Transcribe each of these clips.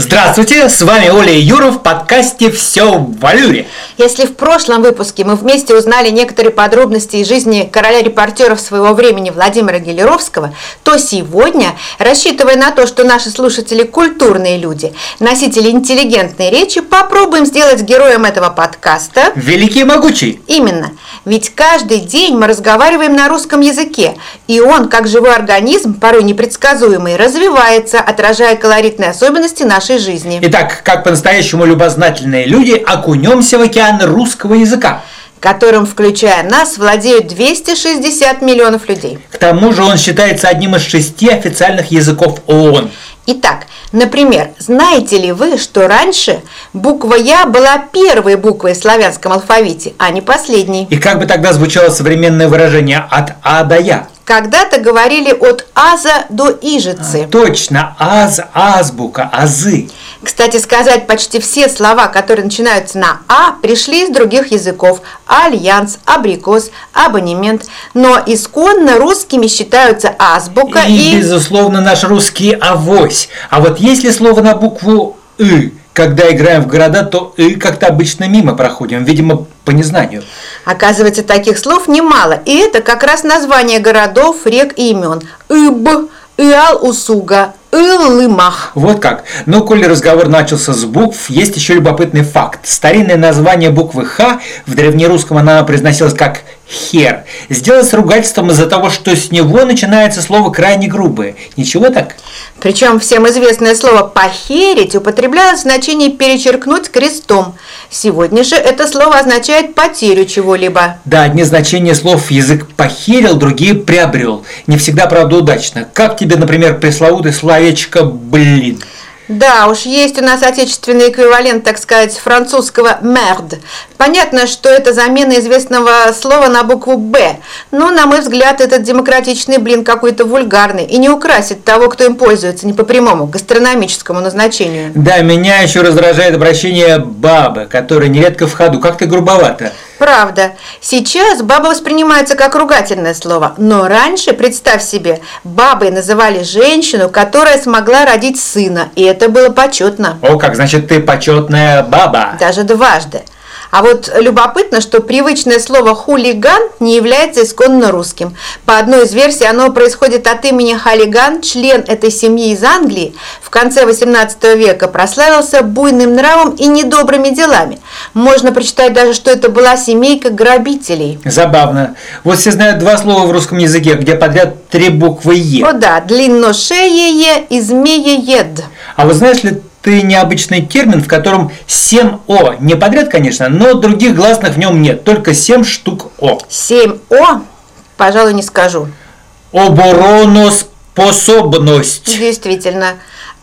Здравствуйте, с вами Оля и Юра в подкасте «Все в валюре». Если в прошлом выпуске мы вместе узнали некоторые подробности из жизни короля репортеров своего времени Владимира Гелеровского, то сегодня, рассчитывая на то, что наши слушатели культурные люди, носители интеллигентной речи, попробуем сделать героем этого подкаста... Великий и могучий. Именно. Ведь каждый день мы разговариваем на русском языке, и он, как живой организм, порой непредсказуемый, развивается, отражая колоритные особенности нашей жизни. Итак, как по-настоящему любознательные люди, окунемся в океан русского языка которым, включая нас, владеют 260 миллионов людей. К тому же он считается одним из шести официальных языков ООН. Итак, например, знаете ли вы, что раньше буква Я была первой буквой в славянском алфавите, а не последней? И как бы тогда звучало современное выражение «от А до Я»? Когда-то говорили от аза до ижицы. А, точно, аз, азбука, азы. Кстати сказать, почти все слова, которые начинаются на А, пришли из других языков. Альянс, абрикос, абонемент. Но исконно русскими считаются азбука и... И, безусловно, наш русский авось. А вот если слово на букву «ы», когда играем в города, то «ы» как-то обычно мимо проходим, видимо, по незнанию. Оказывается, таких слов немало, и это как раз название городов, рек и имен. Иб, Иал-Усуга, Ил-Лымах. Вот как. Но, коли разговор начался с букв, есть еще любопытный факт. Старинное название буквы «Х» в древнерусском она произносилась как «хер». Сделать с ругательством из-за того, что с него начинается слово крайне грубое. Ничего так? Причем всем известное слово «похерить» употреблялось в значении «перечеркнуть крестом». Сегодня же это слово означает потерю чего-либо. Да, одни значения слов язык похерил, другие приобрел. Не всегда, правда, удачно. Как тебе, например, пресловутый словечко «блин»? Да, уж есть у нас отечественный эквивалент, так сказать, французского «merde». Понятно, что это замена известного слова на букву «б», но, на мой взгляд, этот демократичный блин какой-то вульгарный и не украсит того, кто им пользуется, не по прямому, гастрономическому назначению. Да, меня еще раздражает обращение «бабы», которое нередко в ходу, как-то грубовато. Правда. Сейчас баба воспринимается как ругательное слово, но раньше, представь себе, бабой называли женщину, которая смогла родить сына, и это было почетно. О, как значит ты почетная баба. Даже дважды. А вот любопытно, что привычное слово «хулиган» не является исконно русским. По одной из версий оно происходит от имени Халиган, член этой семьи из Англии, в конце XVIII века прославился буйным нравом и недобрыми делами. Можно прочитать даже, что это была семейка грабителей. Забавно. Вот все знают два слова в русском языке, где подряд три буквы «е». О да, длинношеее и змееед. А вы знаешь ли ты необычный термин, в котором 7 О. Не подряд, конечно, но других гласных в нем нет, только 7 штук О. 7 О? Пожалуй, не скажу. Обороноспособность. Действительно.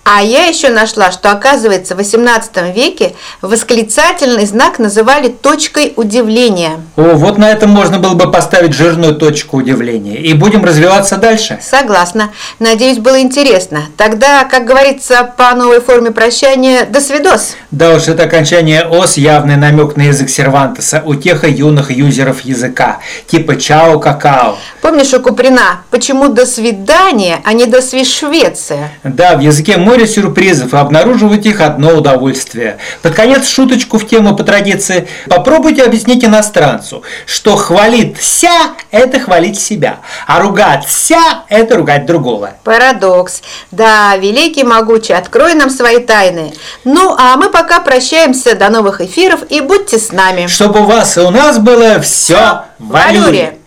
А я еще нашла, что оказывается в 18 веке восклицательный знак называли точкой удивления. О, вот на этом можно было бы поставить жирную точку удивления. И будем развиваться дальше. Согласна. Надеюсь, было интересно. Тогда, как говорится, по новой форме прощания, до свидос. Да уж, это окончание ос явный намек на язык Сервантеса, утеха юных юзеров языка, типа чао какао. Помнишь у Куприна, почему до свидания, а не до свишвеция? Да, в языке мой море сюрпризов, и обнаруживать их одно удовольствие. Под конец шуточку в тему по традиции. Попробуйте объяснить иностранцу, что хвалить ся – это хвалить себя, а ругать ся – это ругать другого. Парадокс. Да, великий могучий, открой нам свои тайны. Ну, а мы пока прощаемся. До новых эфиров и будьте с нами. Чтобы у вас и у нас было все в валюре.